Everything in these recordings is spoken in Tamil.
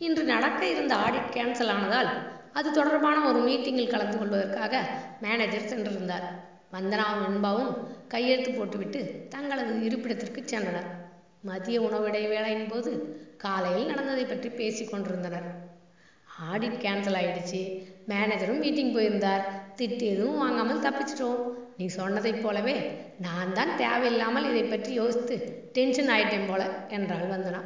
இன்று நடக்க இருந்த ஆடிட் கேன்சல் ஆனதால் அது தொடர்பான ஒரு மீட்டிங்கில் கலந்து கொள்வதற்காக மேனேஜர் சென்றிருந்தார். வந்தனாவும் வெண்பாவும் கையெழுத்து போட்டுவிட்டு தங்களது இருப்பிடத்திற்கு சென்றனர். மதிய உணவு இடைவேளையின் போது காலையில் நடந்ததை பற்றி பேசிக் கொண்டிருந்தனர். ஆடிட் கேன்சல் ஆயிடுச்சு. மேனேஜரும் மீட்டிங் போயிருந்தார். திட்டு எதுவும் வாங்காமல் தப்பிச்சிட்டோம். நீ சொன்னதைப் போலவே நான் தான் தேவையில்லாமல் இதை பற்றி யோசித்து டென்ஷன் ஆயிட்டேன் போல என்றாள் வந்தனா.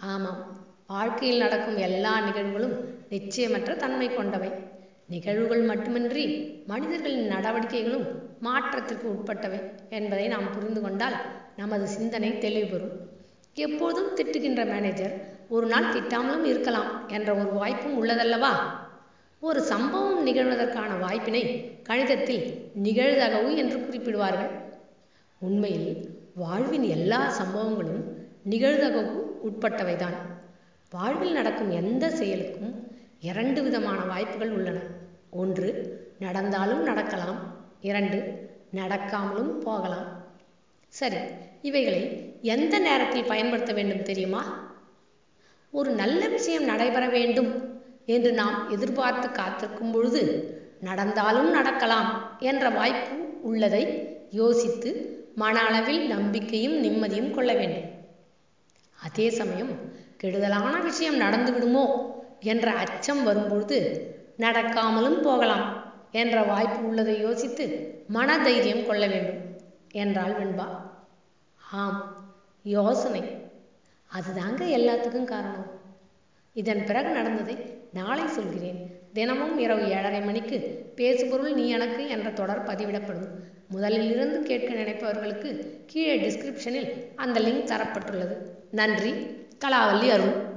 ஆமாம் வாழ்க்கையில் நடக்கும் எல்லா நிகழ்வுகளும் நிச்சயமற்ற தன்மை கொண்டவை. நிகழ்வுகள் மட்டுமின்றி மனிதர்களின் நடவடிக்கைகளும் மாற்றத்திற்கு உட்பட்டவை என்பதை நாம் புரிந்து கொண்டால் நமது சிந்தனை தெளிவு பெறும் எப்போதும் திட்டுகின்ற மேனேஜர் ஒரு நாள் திட்டாமலும் இருக்கலாம் என்ற ஒரு வாய்ப்பும் உள்ளதல்லவா? ஒரு சம்பவம் நிகழ்வதற்கான வாய்ப்பினை கணிதத்தில் நிகழ்தகவு என்று குறிப்பிடுவார்கள். உண்மையில் வாழ்வின் எல்லா சம்பவங்களும் நிகழ்தகவு உட்பட்டவைதான். வாழ்வில் நடக்கும் எந்த செயலுக்கும் இரண்டு விதமான வாய்ப்புகள் உள்ளன. ஒன்று நடந்தாலும் நடக்கலாம். இரண்டு நடக்காமலும் போகலாம். சரி இவைகளை எந்த நேரத்தில் பயன்படுத்த வேண்டும் தெரியுமா? ஒரு நல்ல விஷயம் நடைபெற வேண்டும் என்று நாம் எதிர்பார்த்து காத்திருக்கும் பொழுது நடந்தாலும் நடக்கலாம் என்ற வாய்ப்பு உள்ளதை யோசித்து மன அளவில் நம்பிக்கையும் நிம்மதியும் கொள்ள வேண்டும். அதே சமயம் கெடுதலான விஷயம் நடந்து விடுமோ என்ற அச்சம் வரும்பொழுது நடக்காமலும் போகலாம் என்ற வாய்ப்பு உள்ளதை யோசித்து மன தைரியம் கொள்ள வேண்டும் என்றாள் வெண்பா. ஆம் யோசனை. அதுதாங்க எல்லாத்துக்கும் காரணம். இதன் பிறகு நடந்ததை நாளை சொல்கிறேன். தினமும் இரவு ஏழரை மணிக்கு பேசுபொருள் நீ எனக்கு என்ற தொடர் பதிவிடப்படும். முதலில் இருந்து கேட்க நினைப்பவர்களுக்கு கீழே டிஸ்கிரிப்ஷனில் அந்த லிங்க் தரப்பட்டுள்ளது. நன்றி. Calav Learu.